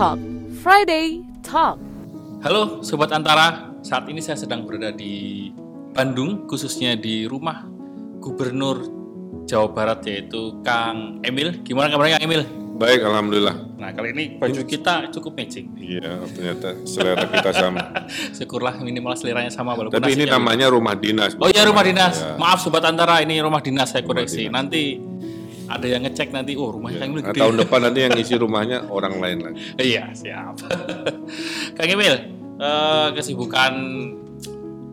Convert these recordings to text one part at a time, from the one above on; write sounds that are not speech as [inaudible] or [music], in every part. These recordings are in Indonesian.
Talk Friday Talk. Halo Sobat Antara, saat ini saya sedang berada di Bandung, khususnya di rumah Gubernur Jawa Barat yaitu Kang Emil. Gimana kabarnya Kang Emil? Baik, alhamdulillah. Nah kali ini baju kita cukup matching. Iya, ternyata selera kita sama. [laughs] Syukurlah minimal seleranya sama walaupun Tapi ini namanya rumah dinas. Oh iya rumah dinas. Ya. Maaf sobat antara ini rumah dinas saya Rumah koreksi. dinas. Nanti ada yang ngecek nanti oh rumahnya Kang Emil Nah, gede. tahun depan nanti yang isi rumahnya orang lain lagi. [laughs] Iya siap. [laughs] Kang Emil eh, kesibukan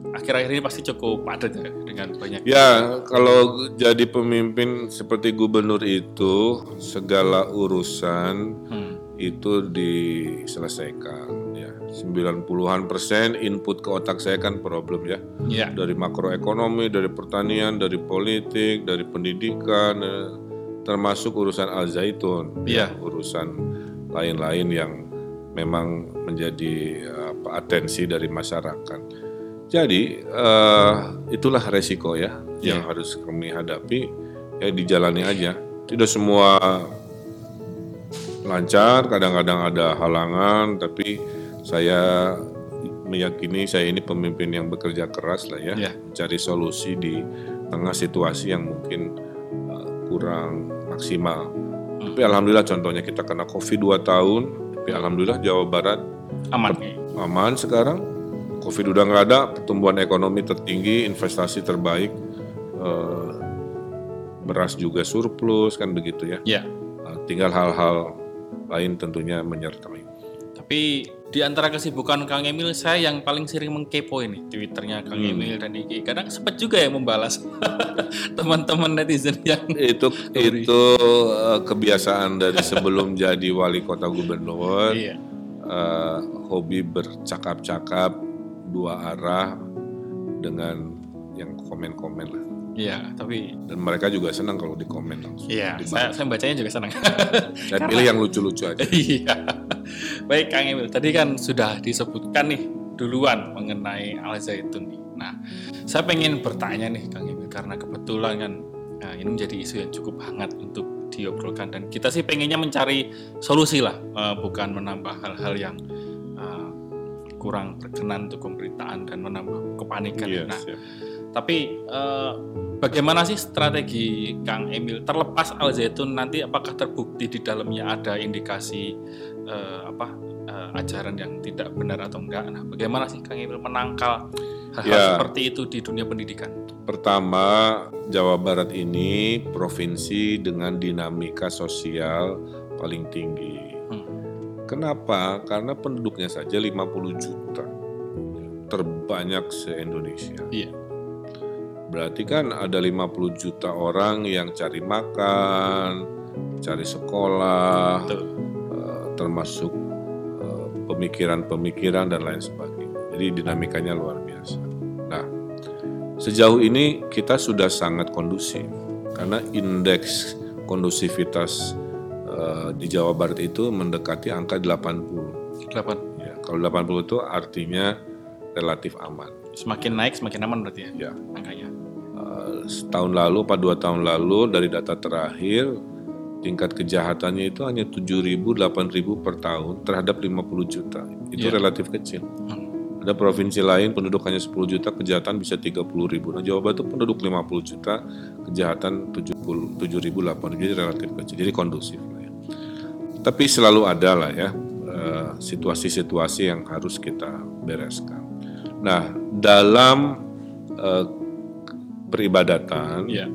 akhir-akhir ini pasti cukup padat ya dengan banyak. Ya, kalau jadi pemimpin seperti gubernur itu, segala urusan Hmm. itu diselesaikan. Ya, 90-an persen input ke otak saya kan problem ya. Iya. Dari makroekonomi, dari pertanian, dari politik, dari pendidikan, eh, termasuk urusan Al Zaitun, Iya. urusan lain-lain yang memang menjadi apa, atensi dari masyarakat. Jadi eh, itulah resiko ya yang harus kami hadapi ya dijalani aja. Tidak semua lancar, kadang-kadang ada halangan, tapi saya meyakini saya ini pemimpin yang bekerja keras lah ya, Iya. mencari solusi di tengah situasi yang mungkin uh, kurang maksimal. Tapi alhamdulillah contohnya kita kena Covid 2 tahun, tapi alhamdulillah Jawa Barat Aman. aman sekarang. Covid udah nggak ada, pertumbuhan ekonomi tertinggi, investasi terbaik, eh, beras juga surplus kan begitu ya. Ya. Eh, tinggal hal-hal lain tentunya menyertai. Tapi di antara kesibukan Kang Emil, saya yang paling sering mengkepo ini Twitternya Kang Hmm. Emil dan Iki. Kadang sempat juga yang membalas [laughs] teman-teman netizen yang Itu itu eh, kebiasaan dari sebelum [laughs] jadi wali kota gubernur, iya. eh, hobi bercakap-cakap dua arah dengan yang komen-komen lah. Iya, tapi Dan mereka juga senang kalau di komen langsung. iya, saya, saya bacanya juga senang. Saya pilih yang lucu-lucu aja. [laughs] Iya. Baik Kang Emil, tadi kan sudah disebutkan nih duluan mengenai Al Zaitun nih. Nah, saya pengen bertanya nih Kang Emil karena kebetulan kan nah, ini menjadi isu yang cukup hangat untuk diobrolkan dan kita sih pengennya mencari solusi lah, eh, bukan menambah hal-hal yang eh, kurang berkenan untuk pemberitaan dan menambah kepanikan. Iya, Nah, siap. Tapi eh, bagaimana sih strategi Kang Emil terlepas Al Zaitun nanti apakah terbukti di dalamnya ada indikasi eh, apa eh, ajaran yang tidak benar atau enggak? Nah, bagaimana sih Kang Emil menangkal hal-hal Ya. seperti itu di dunia pendidikan? Pertama, Jawa Barat ini provinsi dengan dinamika sosial paling tinggi. Hmm. Kenapa? Karena penduduknya saja 50 juta. Terbanyak se-Indonesia. Iya. Berarti kan ada 50 juta orang yang cari makan, cari sekolah, Betul. eh, termasuk eh, pemikiran-pemikiran dan lain sebagainya. Jadi dinamikanya luar biasa. Nah, sejauh ini kita sudah sangat kondusif karena indeks kondusivitas eh, di Jawa Barat itu mendekati angka 80. Delapan. Ya, kalau 80 itu artinya relatif aman. Semakin naik semakin aman berarti ya Ya, angkanya. Setahun lalu, apa dua tahun lalu dari data terakhir tingkat kejahatannya itu hanya 7.000, 8.000 per tahun terhadap 50 juta. Itu Iya. relatif kecil. Hmm. Ada provinsi lain penduduk hanya 10 juta, kejahatan bisa 30 ribu. Nah Jawa Barat itu penduduk 50 juta, kejahatan 70, 7 ribu, 8 ribu, jadi relatif kecil. Jadi kondusif lah ya. Tapi selalu ada lah ya eh, situasi-situasi yang harus kita bereskan. Nah dalam eh, peribadatan Iya.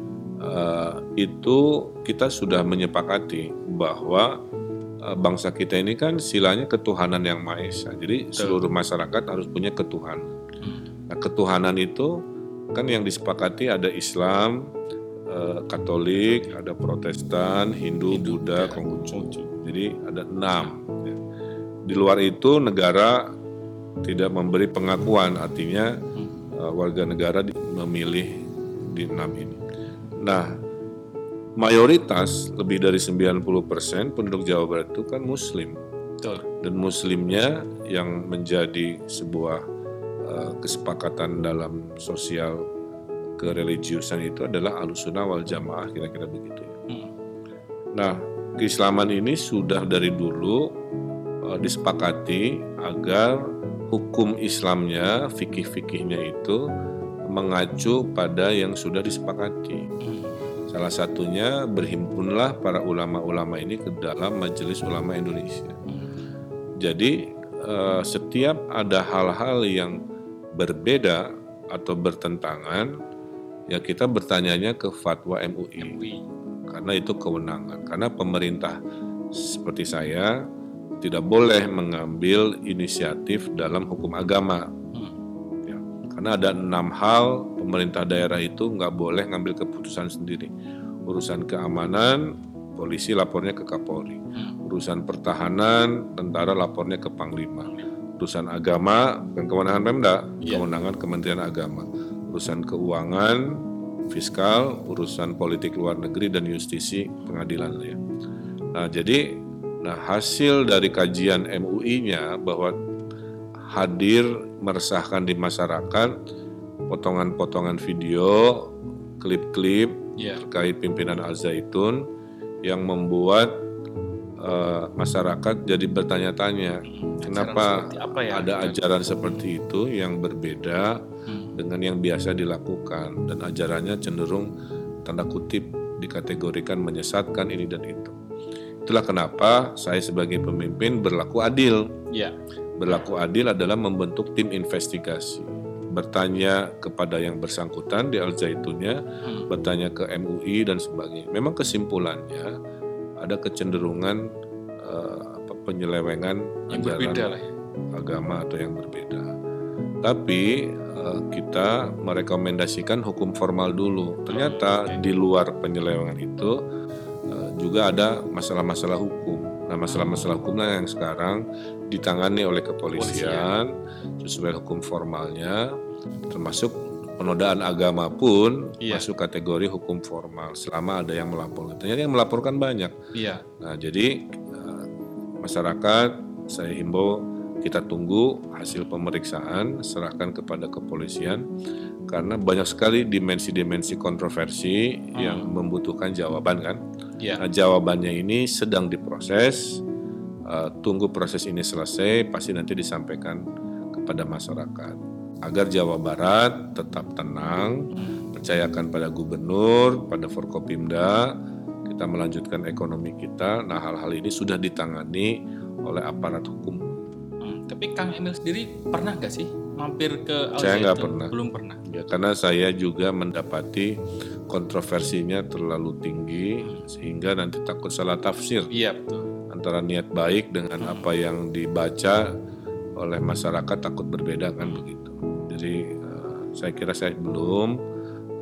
eh, itu kita sudah menyepakati bahwa eh, bangsa kita ini kan silanya ketuhanan yang maha esa. Jadi seluruh masyarakat harus punya ketuhanan. Hmm. Nah, ketuhanan itu kan yang disepakati ada Islam, eh, Katolik, ada Protestan, Hindu, Buddha, Konghucu. Jadi ada enam. ya. Di luar itu negara tidak memberi pengakuan, artinya eh, warga negara memilih di enam ini. Nah, mayoritas lebih dari 90% penduduk Jawa Barat itu kan Muslim Betul. dan muslimnya yang menjadi sebuah uh, kesepakatan dalam sosial kereligiusan itu adalah alusunah wal jamaah kira-kira begitu. Hmm. Nah, keislaman ini sudah dari dulu eh, disepakati agar hukum Islamnya, fikih-fikihnya itu mengacu pada yang sudah disepakati. Salah satunya berhimpunlah para ulama-ulama ini ke dalam Majelis Ulama Indonesia. Jadi eh, setiap ada hal-hal yang berbeda atau bertentangan, ya kita bertanyanya ke fatwa MUI MUI. karena itu kewenangan. Karena pemerintah seperti saya tidak boleh mengambil inisiatif dalam hukum agama. Karena ada enam hal pemerintah daerah itu nggak boleh ngambil keputusan sendiri. Urusan keamanan, polisi lapornya ke Kapolri. Urusan pertahanan, tentara lapornya ke Panglima. Urusan agama, dan kewenangan Pemda, Iya. kewenangan Kementerian Agama. Urusan keuangan, fiskal, urusan politik luar negeri dan justisi pengadilan ya. Nah, jadi nah hasil dari kajian MUI-nya bahwa hadir meresahkan di masyarakat potongan-potongan video, klip-klip Ya. terkait pimpinan Al Zaitun yang membuat eh, masyarakat jadi bertanya-tanya kenapa seperti apa ya? ada ajaran seperti itu yang berbeda Hmm. dengan yang biasa dilakukan dan ajarannya cenderung tanda kutip dikategorikan menyesatkan ini dan itu. Itulah kenapa saya sebagai pemimpin berlaku adil. Ya. Berlaku adil adalah membentuk tim investigasi. Bertanya kepada yang bersangkutan di Al Zaitunnya, Hmm. bertanya ke MUI dan sebagainya. Memang kesimpulannya ada kecenderungan apa, penyelewengan Yang berbeda lah ya. agama atau yang berbeda. Tapi eh, kita merekomendasikan hukum formal dulu. Ternyata Oke. di luar penyelewengan itu eh, juga ada masalah-masalah hukum. Nah, masalah-masalah hukumnya yang sekarang ditangani oleh kepolisian sesuai hukum formalnya, termasuk penodaan agama pun Iya. masuk kategori hukum formal selama ada yang melaporkan. Ternyata yang melaporkan banyak. Iya. Nah, jadi eh, masyarakat saya himbau kita tunggu hasil pemeriksaan serahkan kepada kepolisian karena banyak sekali dimensi-dimensi kontroversi yang membutuhkan jawaban kan. Iya. Nah, jawabannya ini sedang diproses. Eh, tunggu proses ini selesai pasti nanti disampaikan kepada masyarakat agar Jawa Barat tetap tenang, percayakan pada gubernur, pada Forkopimda, kita melanjutkan ekonomi kita. Nah, hal-hal ini sudah ditangani oleh aparat hukum. Hmm. Tapi Kang Emil sendiri pernah nggak sih mampir ke Al Saya nggak pernah. Belum pernah. Ya, karena saya juga mendapati kontroversinya terlalu tinggi sehingga nanti takut salah tafsir Iya betul. Antara niat baik dengan apa yang dibaca oleh masyarakat takut berbeda kan begitu. Jadi eh, saya kira saya belum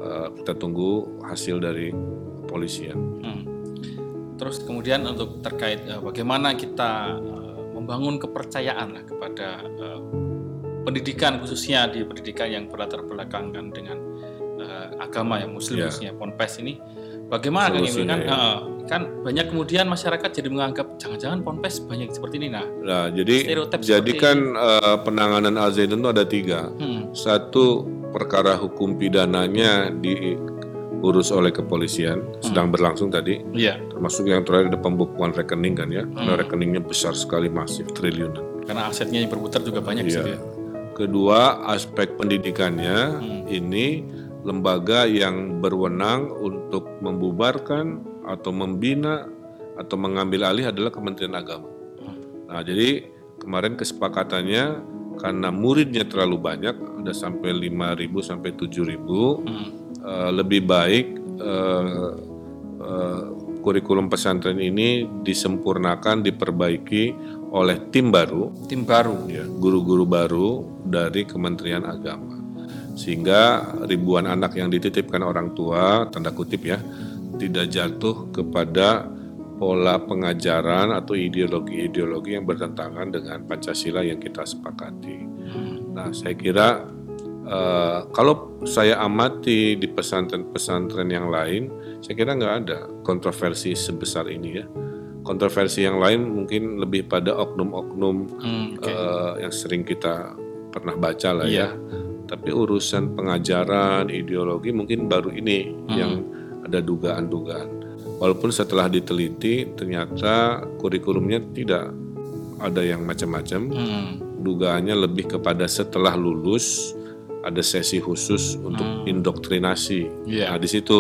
eh, kita tunggu hasil dari kepolisian. Hmm. Terus kemudian untuk terkait eh, bagaimana kita eh, membangun kepercayaan lah kepada eh, pendidikan khususnya di pendidikan yang berlatar belakangkan dengan eh, agama yang muslim Ya. khususnya ponpes ini bagaimana Kang Emil Solusinya kan ya. kan banyak kemudian masyarakat jadi menganggap jangan-jangan ponpes banyak seperti ini nah Nah, jadi Stereotip jadi kan eh, penanganan Al Zaitun itu ada tiga. hmm, Satu perkara hukum pidananya diurus oleh kepolisian sedang berlangsung tadi. iya Termasuk yang terakhir ada pembukuan rekening kan ya. Karena Hmm. rekeningnya besar sekali masif triliunan. karena asetnya yang berputar juga banyak Iya. situ ya. Kedua, aspek pendidikannya Hmm. ini lembaga yang berwenang untuk membubarkan atau membina atau mengambil alih adalah Kementerian Agama. Nah, jadi kemarin kesepakatannya karena muridnya terlalu banyak, ada sampai 5.000 sampai 7.000, Hmm. eh, lebih baik eh, eh, kurikulum pesantren ini disempurnakan, diperbaiki oleh tim baru tim baru ya, guru-guru baru dari Kementerian Agama. Sehingga ribuan anak yang dititipkan orang tua, tanda kutip ya, tidak jatuh kepada pola pengajaran atau ideologi-ideologi yang bertentangan dengan Pancasila yang kita sepakati. Nah, saya kira eh, kalau saya amati di pesantren-pesantren yang lain, saya kira nggak ada kontroversi sebesar ini ya. Kontroversi yang lain mungkin lebih pada oknum-oknum Hmm, oke. eh, yang sering kita pernah baca lah Iya. ya. Tapi urusan pengajaran, ideologi mungkin baru ini Hmm. yang ada dugaan-dugaan. Walaupun setelah diteliti ternyata kurikulumnya tidak ada yang macam-macam. Hmm. Dugaannya lebih kepada setelah lulus ada sesi khusus untuk indoktrinasi. Iya. Nah, di situ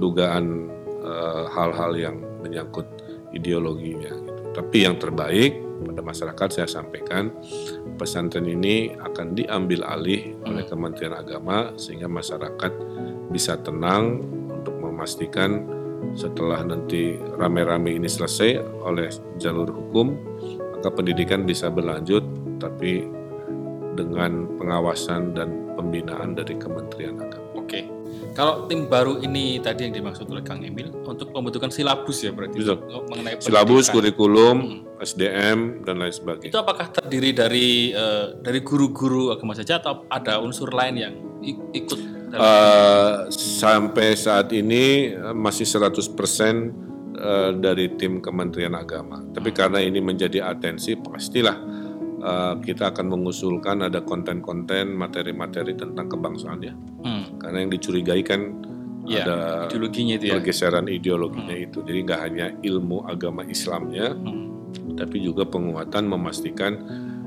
dugaan eh, hal-hal yang menyangkut ideologinya. gitu. Tapi yang terbaik pada masyarakat saya sampaikan pesantren ini akan diambil alih oleh Kementerian Agama sehingga masyarakat bisa tenang untuk memastikan setelah nanti rame-rame ini selesai oleh jalur hukum maka pendidikan bisa berlanjut tapi dengan pengawasan dan pembinaan dari Kementerian Agama. Kalau tim baru ini tadi yang dimaksud oleh Kang Emil untuk pembentukan silabus ya berarti Betul. untuk mengenai Silabus, kurikulum, SDM dan lain sebagainya. Itu apakah terdiri dari eh, dari guru-guru agama saja atau ada unsur lain yang ikut dalam Eh, sampai saat ini eh, masih 100% eh, dari tim Kementerian Agama. Tapi karena ini menjadi atensi, pastilah kita akan mengusulkan ada konten-konten, materi-materi tentang kebangsaan ya. Hmm, Karena yang dicurigai kan ya, ada ideologinya itu ya. pergeseran ideologinya itu. Jadi nggak hanya ilmu agama Islamnya, Hmm, tapi juga penguatan memastikan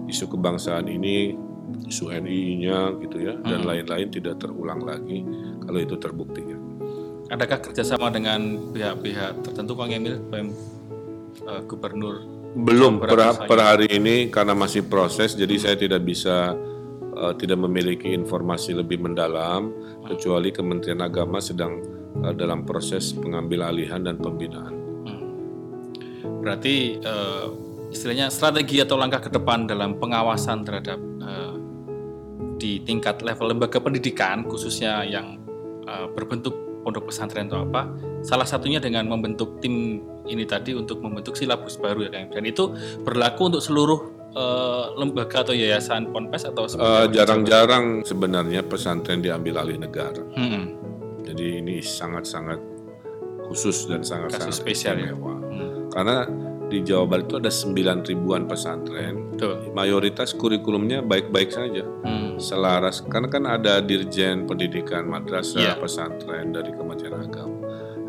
isu kebangsaan ini, isu NI-nya gitu ya, dan lain-lain tidak terulang lagi kalau itu terbukti ya. Adakah kerjasama dengan pihak-pihak tertentu Kang Emil, PM eh, Gubernur? Belum per, per hari ini karena masih proses, jadi saya tidak bisa eh, tidak memiliki informasi lebih mendalam kecuali Kementerian Agama sedang eh, dalam proses pengambil alihan dan pembinaan. Hmm. Berarti eh, istilahnya strategi atau langkah ke depan dalam pengawasan terhadap eh, di tingkat level lembaga pendidikan khususnya yang eh, berbentuk pondok pesantren atau apa salah satunya dengan membentuk tim ini tadi untuk membentuk silabus baru ya dan itu berlaku untuk seluruh eh, lembaga atau yayasan ponpes atau apa? Jarang-jarang sebenarnya pesantren diambil alih negara. Hmm, Jadi ini sangat-sangat khusus dan sangat-sangat spesial ya. hmm, Karena di Jawa Barat itu ada 9 ribuan pesantren. betul. Mayoritas kurikulumnya baik-baik saja. Hmm, Selaras karena kan ada dirjen pendidikan madrasah Iya. pesantren dari Kementerian Agama.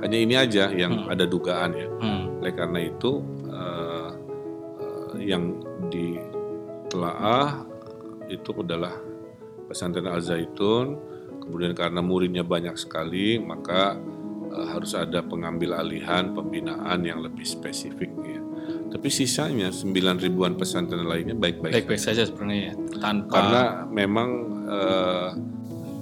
Hanya ini aja yang ada dugaan ya. hmm, Oleh karena itu eh, eh, yang ditelaah itu adalah pesantren Al Zaitun. Kemudian karena muridnya banyak sekali, maka eh, harus ada pengambil alihan pembinaan yang lebih spesifik ya. Tapi sisanya 9 ribuan pesantren lainnya baik-baik. baik-baik saja sebenarnya ya, tanpa Karena memang eh,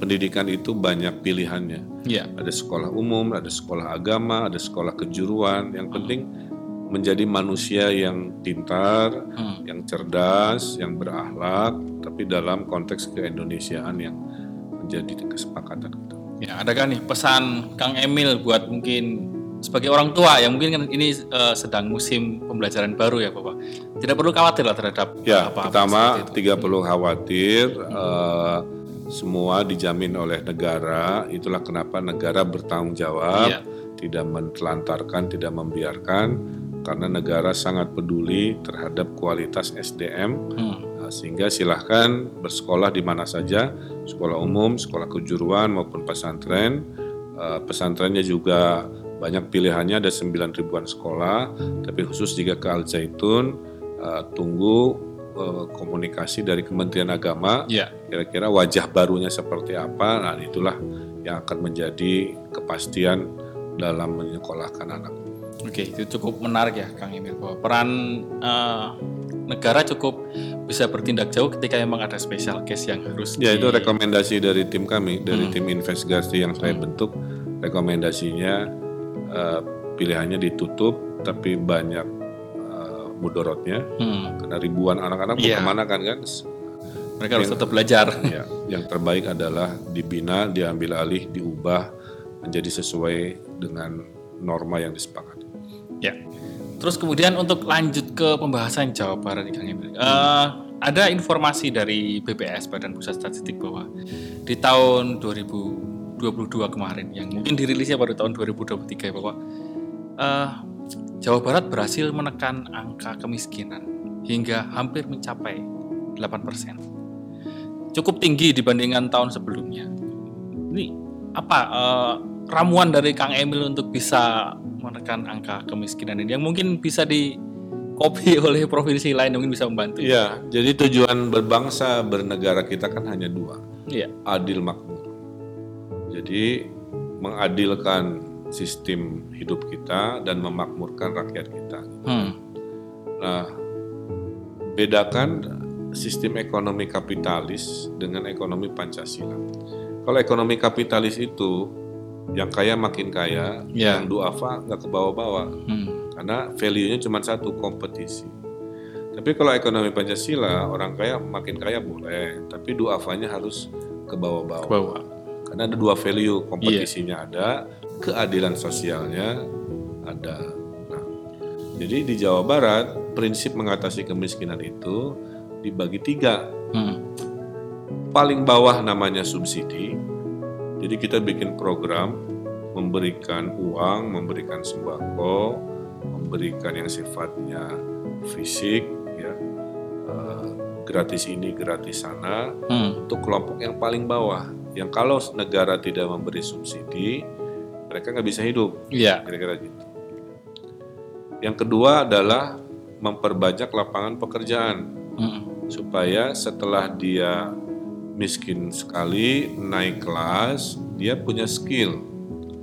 pendidikan itu banyak pilihannya. ya Ada sekolah umum, ada sekolah agama, ada sekolah kejuruan. Yang penting menjadi manusia yang pintar, hmm. yang cerdas, yang berakhlak, tapi dalam konteks keindonesiaan yang menjadi kesepakatan kita. Ya, adakah nih pesan Kang Emil buat mungkin sebagai orang tua yang mungkin kan ini eh, sedang musim pembelajaran baru ya Bapak. Tidak perlu khawatir lah terhadap Ya, apa-apa pertama tidak perlu khawatir, eh, semua dijamin oleh negara. Itulah kenapa negara bertanggung jawab, Iya. tidak mentelantarkan, tidak membiarkan, karena negara sangat peduli terhadap kualitas SDM. Hmm, Nah, sehingga silahkan bersekolah di mana saja, sekolah umum, sekolah kejuruan maupun pesantren. Eh, pesantrennya juga banyak pilihannya, ada 9 ribuan sekolah, tapi khusus jika ke Al Zaitun, eh, tunggu eh, komunikasi dari Kementerian Agama, ya, kira-kira wajah barunya seperti apa, nah itulah yang akan menjadi kepastian dalam menyekolahkan anak. Oke itu cukup menarik ya Kang Emil bahwa peran eh, negara cukup bisa bertindak jauh ketika memang ada special case yang harus Ya itu di- rekomendasi dari tim kami, dari tim investigasi yang saya bentuk. Rekomendasinya eh, pilihannya ditutup, tapi banyak eh, mudorotnya. Hmm, Karena ribuan anak-anak Iya. ke mana kan kan? mereka harus tetap belajar. [laughs] ya, yang terbaik adalah dibina, diambil alih, diubah menjadi sesuai dengan norma yang disepakati. Ya. Terus kemudian untuk lanjut ke pembahasan Jawa Barat Kang Emil. Eh, ada informasi dari BPS Badan Pusat Statistik bahwa di tahun 2022 kemarin yang mungkin dirilisnya pada tahun 2023 ya Bapak. eh, Jawa Barat berhasil menekan angka kemiskinan hingga hampir mencapai 8%. Cukup tinggi dibandingkan tahun sebelumnya. Ini apa eh, ramuan dari Kang Emil untuk bisa menekan angka kemiskinan ini yang mungkin bisa kopi [laughs] oleh provinsi lain mungkin bisa membantu. Iya, jadi tujuan berbangsa bernegara kita kan hanya dua, Iya. adil makmur. Jadi mengadilkan sistem hidup kita dan memakmurkan rakyat kita. Hmm. Nah, bedakan sistem ekonomi kapitalis dengan ekonomi Pancasila. Kalau ekonomi kapitalis itu yang kaya makin kaya, Ya. yang duafa nggak ke bawah-bawah Hmm. karena value-nya cuma satu kompetisi. Tapi kalau ekonomi Pancasila orang kaya makin kaya boleh, tapi duafanya harus ke bawah-bawah. bawah. Karena ada dua value, kompetisinya ada, keadilan sosialnya ada. Nah, jadi di Jawa Barat prinsip mengatasi kemiskinan itu dibagi tiga. Hmm. Paling bawah namanya subsidi. Jadi kita bikin program memberikan uang, memberikan sembako, memberikan yang sifatnya fisik, ya eh, gratis ini, gratis sana, Hmm. untuk kelompok yang paling bawah. Yang kalau negara tidak memberi subsidi, mereka nggak bisa hidup, Iya. kira-kira gitu. Yang kedua adalah memperbanyak lapangan pekerjaan Hmm. supaya setelah dia miskin sekali naik kelas, dia punya skill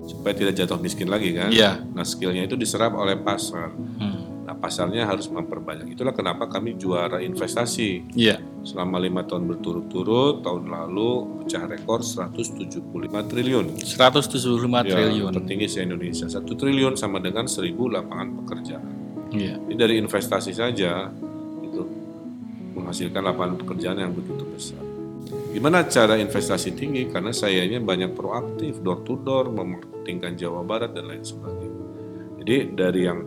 supaya tidak jatuh miskin lagi kan. Iya. Nah skillnya itu diserap oleh pasar. Hmm. Nah pasarnya harus memperbanyak. Itulah kenapa kami juara investasi Iya. selama lima tahun berturut-turut. Tahun lalu pecah rekor 175 triliun. 175 Ya, triliun. tertinggi se Indonesia. Satu triliun sama dengan 1000 lapangan pekerjaan. Iya. Jadi dari investasi saja itu menghasilkan lapangan pekerjaan yang begitu besar. Gimana cara investasi tinggi? Karena sayanya banyak proaktif, door to door, memarketingkan Jawa Barat dan lain sebagainya. Jadi dari yang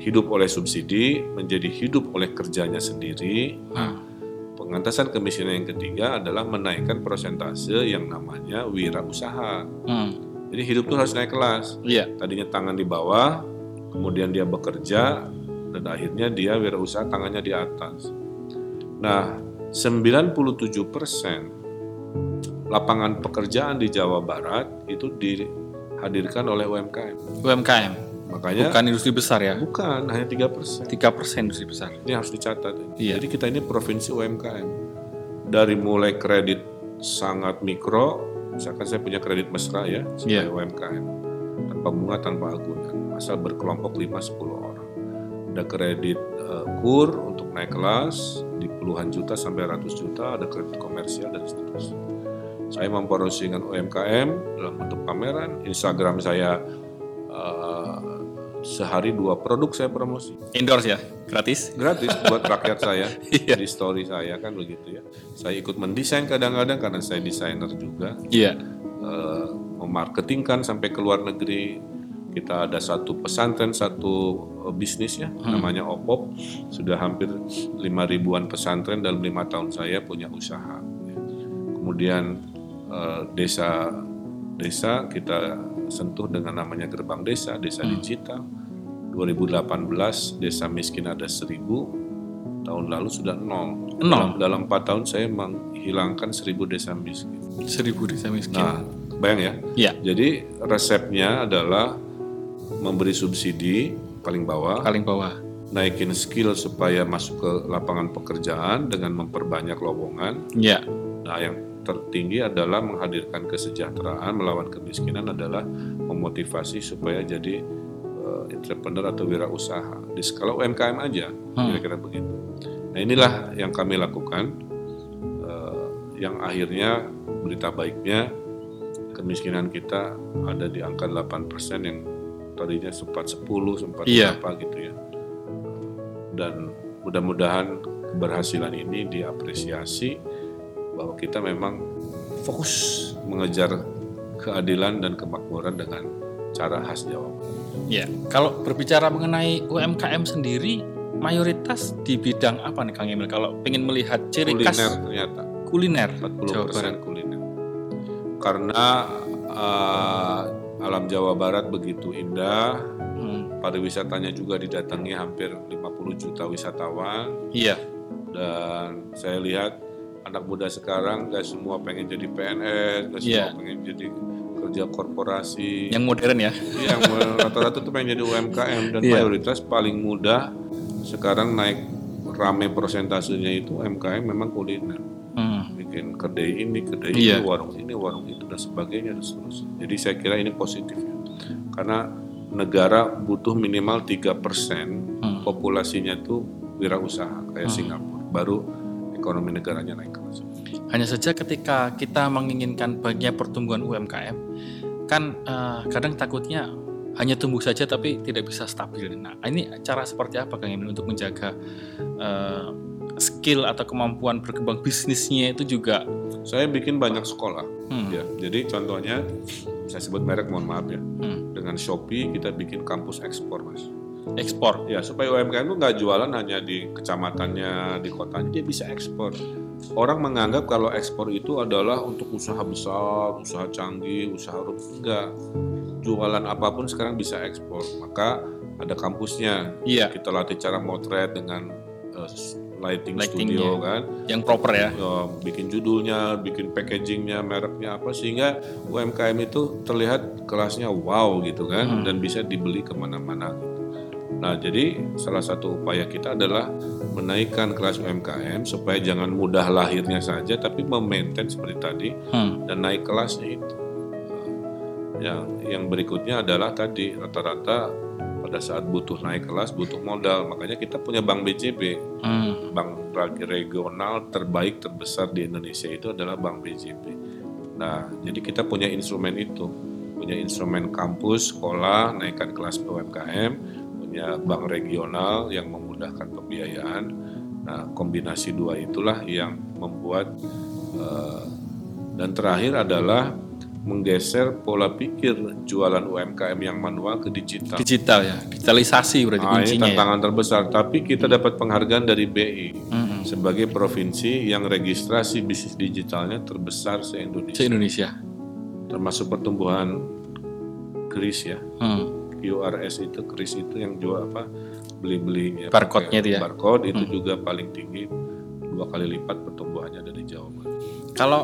hidup oleh subsidi menjadi hidup oleh kerjanya sendiri. Nah, pengentasan kemiskinan yang ketiga adalah menaikkan persentase yang namanya wirausaha. Hmm. Jadi hidup tuh harus naik kelas Iya. tadinya tangan di bawah, kemudian dia bekerja, dan akhirnya dia wirausaha tangannya di atas. Nah, 97 persen lapangan pekerjaan di Jawa Barat itu dihadirkan oleh UMKM. UMKM. Makanya Bukan industri besar ya. bukan hanya tiga persen. 3 persen industri besar. Ini harus dicatat. Iya. Jadi kita ini provinsi UMKM. Dari mulai kredit sangat mikro, misalkan saya punya kredit mesra ya, sebagai Iya. UMKM. Tanpa bunga, tanpa agunan. Asal berkelompok 5-10 orang. Ada kredit eh, kur untuk naik kelas di puluhan juta sampai ratus juta, ada kredit komersial dan seterusnya. Saya mempromosikan UMKM dalam bentuk pameran, Instagram saya eh, sehari dua produk saya promosi Endorse ya, gratis. gratis buat [laughs] rakyat saya Iya. di story saya kan begitu ya. Saya ikut mendesain kadang-kadang karena saya desainer juga, Iya. eh, memarketingkan sampai ke luar negeri. Kita ada satu pesantren, satu eh, bisnis ya, namanya Opop. Sudah hampir lima ribuan pesantren dalam lima tahun saya punya usaha. Kemudian desa desa kita sentuh dengan namanya gerbang desa, desa digital. 2018 desa miskin ada 1000, tahun lalu sudah nol. Nol? Dalam, dalam 4 tahun saya menghilangkan 1000 desa miskin. Seribu desa miskin. Nah, bayang ya. Iya. Jadi resepnya adalah memberi subsidi paling bawah, Paling bawah. naikin skill supaya masuk ke lapangan pekerjaan dengan memperbanyak lowongan. Iya. Nah, yang tertinggi adalah menghadirkan kesejahteraan melawan kemiskinan adalah memotivasi supaya jadi eh, entrepreneur atau wirausaha di skala UMKM aja, kira-kira begitu. Nah, inilah yang kami lakukan. eh, yang akhirnya berita baiknya kemiskinan kita ada di angka 8% yang tadinya sempat 10, sempat Iya. berapa gitu ya. Dan mudah-mudahan keberhasilan ini diapresiasi bahwa kita memang fokus mengejar keadilan dan kemakmuran dengan cara khas Jawa. Iya. Kalau berbicara mengenai UMKM sendiri, mayoritas di bidang apa nih Kang Emil? Kalau pengen melihat ciri Kuliner khas ternyata kuliner 40% Jawa Barat. kuliner. Karena eh, alam Jawa Barat begitu indah, Hmm. pariwisatanya juga didatangi hampir 50 juta wisatawan Iya. dan saya lihat anak muda sekarang gak semua pengen jadi PNS, gak semua Iya. pengen jadi kerja korporasi. Yang modern ya. Yang rata-rata tuh pengen jadi UMKM dan Iya. mayoritas paling mudah sekarang naik rame persentasenya itu UMKM memang kuliner. Hmm. Bikin kedai ini, kedai Iya. ini, warung ini, warung itu dan sebagainya dan seterusnya. Jadi saya kira ini positif ya. Karena negara butuh minimal 3% Hmm. populasinya itu wirausaha kayak Singapura. Baru ekonomi negaranya naik kelas. Hanya saja ketika kita menginginkan banyak pertumbuhan UMKM, kan eh, kadang takutnya hanya tumbuh saja tapi tidak bisa stabil. Nah, ini cara seperti apa Kang Emil untuk menjaga eh, skill atau kemampuan berkembang bisnisnya itu juga Saya bikin banyak sekolah. Hmm. Ya, jadi contohnya saya sebut merek mohon maaf ya. hmm, Dengan Shopee kita bikin kampus ekspor mas. Ekspor. Ya supaya UMKM itu nggak jualan hanya di kecamatannya, di kotanya, dia bisa ekspor. Orang menganggap kalau ekspor itu adalah untuk usaha besar, usaha canggih, usaha rumit. Enggak. Jualan apa pun sekarang bisa ekspor. Maka ada kampusnya. Iya, Kita latih cara motret dengan eh, lighting Lightingnya. studio kan. yang proper ya. Ya, bikin judulnya, bikin packagingnya, mereknya apa sehingga UMKM itu terlihat kelasnya wow gitu kan Hmm. dan bisa dibeli ke mana-mana. Nah jadi salah satu upaya kita adalah menaikkan kelas UMKM supaya jangan mudah lahirnya saja tapi memaintain seperti tadi Hmm, dan naik kelasnya itu. Yang yang berikutnya adalah tadi rata-rata pada saat butuh naik kelas butuh modal. Makanya kita punya bank BJB hmm, bank reg- regional terbaik terbesar di Indonesia itu adalah Bank BJB. Nah, jadi kita punya instrumen itu, punya instrumen kampus, sekolah, naikkan kelas UMKM, punya bank regional yang memudahkan pembiayaan. Nah, kombinasi dua itulah yang membuat eh, dan terakhir adalah menggeser pola pikir jualan UMKM yang manual ke digital. digital ya, digitalisasi berarti Nah, ini kuncinya. Ya. tantangan terbesar, tapi kita dapat penghargaan dari BI Hmm, sebagai provinsi yang registrasi bisnis digitalnya terbesar se se-Indonesia, Indonesia. termasuk pertumbuhan kris ya, Hmm, QRS itu kris itu yang jual apa beli-beli ya, Barcode-nya itu ya? barcode itu juga paling tinggi dua kali lipat pertumbuhannya dari Jawa Barat. Kalau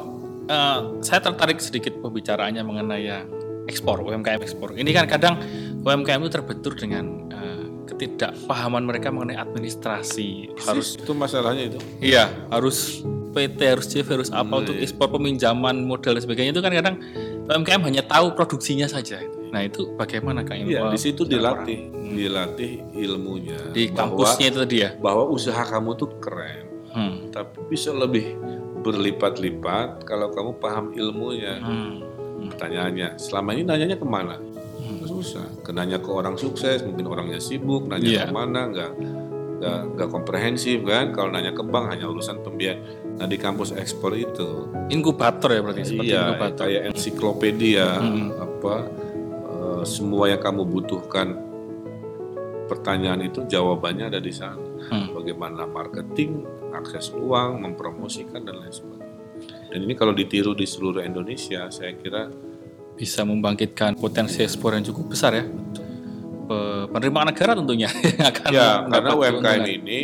eh, saya tertarik sedikit pembicaraannya mengenai yang ekspor, UMKM ekspor. Ini kan kadang UMKM itu terbentur dengan eh, ketidakpahaman mereka mengenai administrasi. Harus itu masalahnya itu. iya, harus PT, harus CV, harus apa Hmm, untuk iya. ekspor peminjaman modal dan sebagainya itu kan kadang UMKM hanya tahu produksinya saja. Nah, itu bagaimana Kang Emil? Iya, di situ dilatih, orang? dilatih ilmunya. di bahwa- kampusnya itu tadi ya. bahwa usaha kamu tuh keren. Hmm. tapi bisa lebih berlipat-lipat kalau kamu paham ilmunya. Hmm. Pertanyaannya, selama ini nanyanya ke mana? Hmm. Susah. Kenanya ke orang sukses, mungkin orangnya sibuk, nanya Iya. ke mana, nggak nggak nggak komprehensif kan? Kalau nanya ke bank hanya urusan pembiayaan. Nah di kampus ekspor itu, Inkubator ya berarti seperti iya inkubator. kayak ensiklopedia, Hmm. apa semua yang kamu butuhkan pertanyaan itu jawabannya ada di sana. Hmm. Bagaimana marketing, akses uang, mempromosikan dan lain sebagainya. Dan ini kalau ditiru di seluruh Indonesia, saya kira bisa membangkitkan potensi ekspor yang cukup besar ya. Pe- Penerimaan negara tentunya [laughs] akan ya karena UMKM ini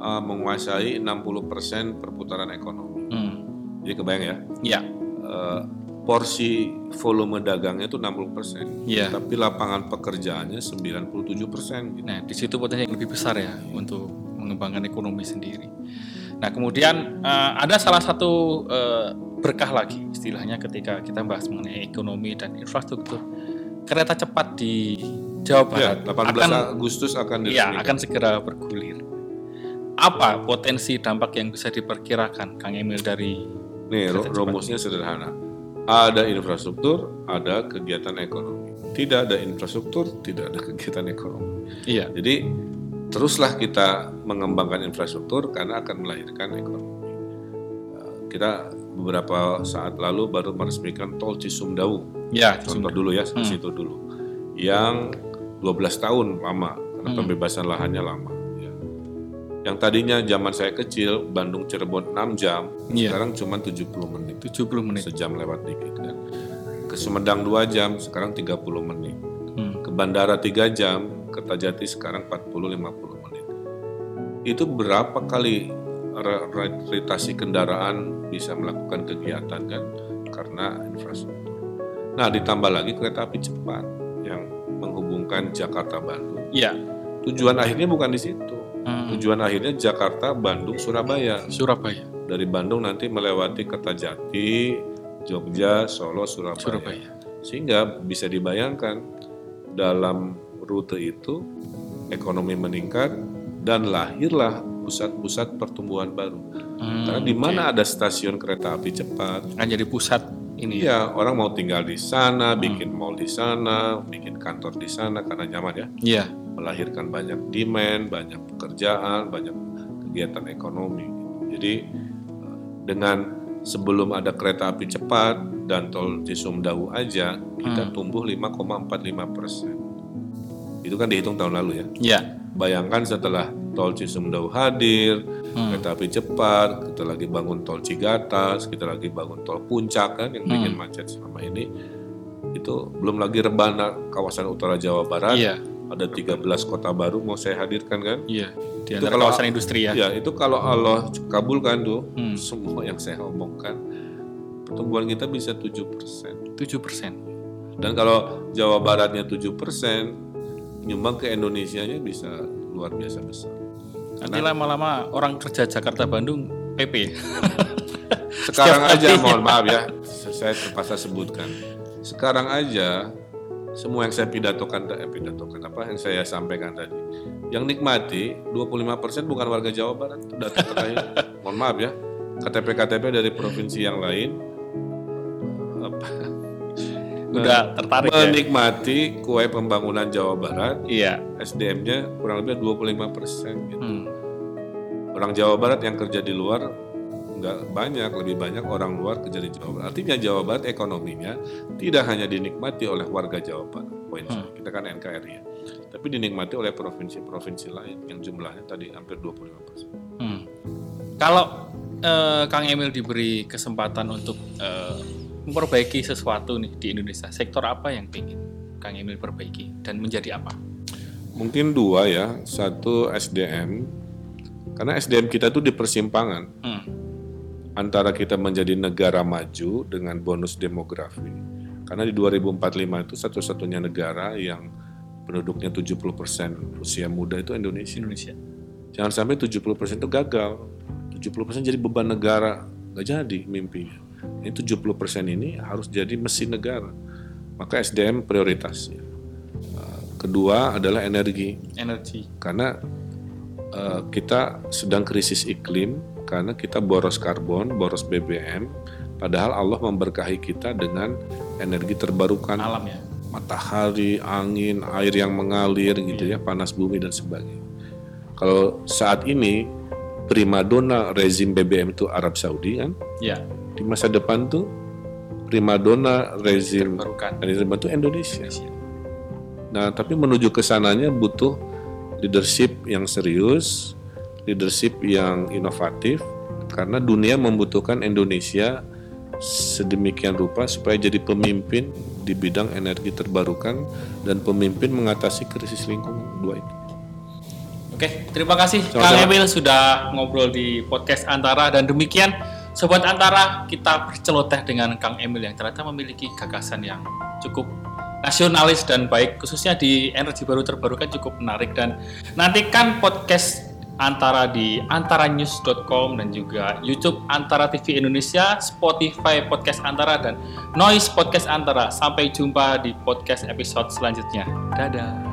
uh, menguasai 60% perputaran ekonomi. Hmm. Jadi kebayang ya, Ya, uh, porsi volume dagangnya itu 60%, Iya. tapi lapangan pekerjaannya 97%. Gitu. nah di situ potensi yang lebih besar ya untuk mengembangkan ekonomi sendiri. Nah kemudian eh, ada salah satu eh, berkah lagi istilahnya ketika kita bahas mengenai ekonomi dan infrastruktur kereta cepat di Jawa Ya, Barat 18 akan Agustus akan Iya, diresmikan. akan segera bergulir. Apa potensi dampak yang bisa diperkirakan, Kang Emil dari Nih, rumusnya sederhana. Ada infrastruktur, ada kegiatan ekonomi. Tidak ada infrastruktur, tidak ada kegiatan ekonomi. Iya, Jadi teruslah kita mengembangkan infrastruktur karena akan melahirkan ekonomi. Eh, Kita beberapa saat lalu baru meresmikan tol Cisumdawu. ya, Contoh dulu ya, Hmm. situ dulu. Yang 12 tahun lama karena Hmm. pembebasan lahannya lama. Ya. Yang tadinya zaman saya kecil Bandung Cirebon 6 jam, Iya. sekarang cuma 70 menit. 70 menit. Sejam lewat dikit kan. Ke Sumedang 2 jam, sekarang 30 menit. Hmm. Ke bandara 3 jam, ke Tajati sekarang 40-50 menit. Itu berapa kali retritasi kendaraan bisa melakukan kegiatan kan? Karena infrastruktur. Nah ditambah lagi kereta api cepat yang menghubungkan Jakarta Bandung. Iya, Tujuan akhirnya bukan di situ. Hmm. Tujuan akhirnya Jakarta, Bandung, Surabaya. Surabaya. Dari Bandung nanti melewati Kertajati, Jogja, Solo, Surabaya. Surabaya. Sehingga bisa dibayangkan dalam rute itu ekonomi meningkat dan lahirlah pusat-pusat pertumbuhan baru. Hmm, Karena di mana ada stasiun kereta api cepat, Kan jadi pusat ini ya. Iya, orang mau tinggal di sana, bikin mall di sana, bikin kantor di sana karena nyaman ya. Iya. Melahirkan banyak demand, banyak pekerjaan, banyak kegiatan ekonomi. Jadi eh, dengan sebelum ada kereta api cepat dan tol Cisumdawu aja kita Hmm. tumbuh 5,45 persen. Itu kan dihitung tahun lalu ya. Iya. Bayangkan setelah tol Cisumdawu hadir, Hmm. kereta api cepat, kita lagi bangun tol Cigatas, kita lagi bangun tol Puncak kan yang bikin Hmm. macet selama ini. Itu belum lagi rebana kawasan utara Jawa Barat, Iya. ada 13 kota baru mau saya hadirkan kan. Iya. Di Itu kalau- kawasan industri ya. Ya, itu kalau Allah kabulkan tuh Hmm. semua yang saya omongkan pertumbuhan kita bisa 7%. 7%. Dan kalau Jawa Baratnya 7%, nyumbang ke Indonesianya bisa luar biasa besar. Nanti lama-lama orang kerja Jakarta Bandung PP. [laughs] Sekarang aja mohon maaf ya, saya terpaksa sebutkan. Sekarang aja semua yang saya pidatokan eh, pidatokan apa yang saya sampaikan tadi. Yang nikmati 25% bukan warga Jawa Barat, data terakhir. mohon maaf ya. KTP-KTP dari provinsi yang lain apa, Udah tertarik ya. menikmati kue pembangunan Jawa Barat, Iya. SDM-nya kurang lebih 25% gitu. Hmm. Orang Jawa Barat yang kerja di luar nggak banyak, lebih banyak orang luar kerja di Jawa Barat. Artinya Jawa Barat ekonominya tidak hanya dinikmati oleh warga Jawa Barat, poin Hmm. kita kan NKRI ya, tapi dinikmati oleh provinsi-provinsi lain yang jumlahnya tadi hampir 25%. Hmm. Kalau eh, Kang Emil diberi kesempatan untuk eh, memperbaiki sesuatu nih di Indonesia, sektor apa yang ingin Kang Emil perbaiki dan menjadi apa? Mungkin dua ya, satu SDM, karena SDM kita tuh di persimpangan Hmm. antara kita menjadi negara maju dengan bonus demografi. Karena di 2045 itu satu-satunya negara yang penduduknya 70% usia muda itu Indonesia. Indonesia. Jangan sampai 70% itu gagal. 70% jadi beban negara. Nggak jadi mimpinya. Ini 70% ini harus jadi mesin negara. Maka SDM prioritas. Uh, Kedua adalah energi. Energi. Karena uh, kita sedang krisis iklim karena kita boros karbon, boros BBM. Padahal Allah memberkahi kita dengan energi terbarukan Alam ya. matahari, angin, air yang mengalir gitu ya, panas bumi dan sebagainya. Kalau saat ini primadona rezim BBM itu Arab Saudi kan, Ya. Di masa depan tuh primadona rezim rezim itu Indonesia. Indonesia. Nah, tapi menuju ke sananya butuh leadership yang serius, leadership yang inovatif karena dunia membutuhkan Indonesia sedemikian rupa supaya jadi pemimpin di bidang energi terbarukan dan pemimpin mengatasi krisis lingkungan dua itu. Oke, terima kasih. Kang Emil sudah ngobrol di podcast Antara dan demikian Sobat Antara kita berceloteh dengan Kang Emil yang ternyata memiliki gagasan yang cukup nasionalis dan baik khususnya di energi baru terbarukan cukup menarik dan nantikan podcast Antara di antaranews.com dan juga YouTube Antara TV Indonesia, Spotify Podcast Antara dan Noise Podcast Antara. Sampai jumpa di podcast episode selanjutnya. Dadah.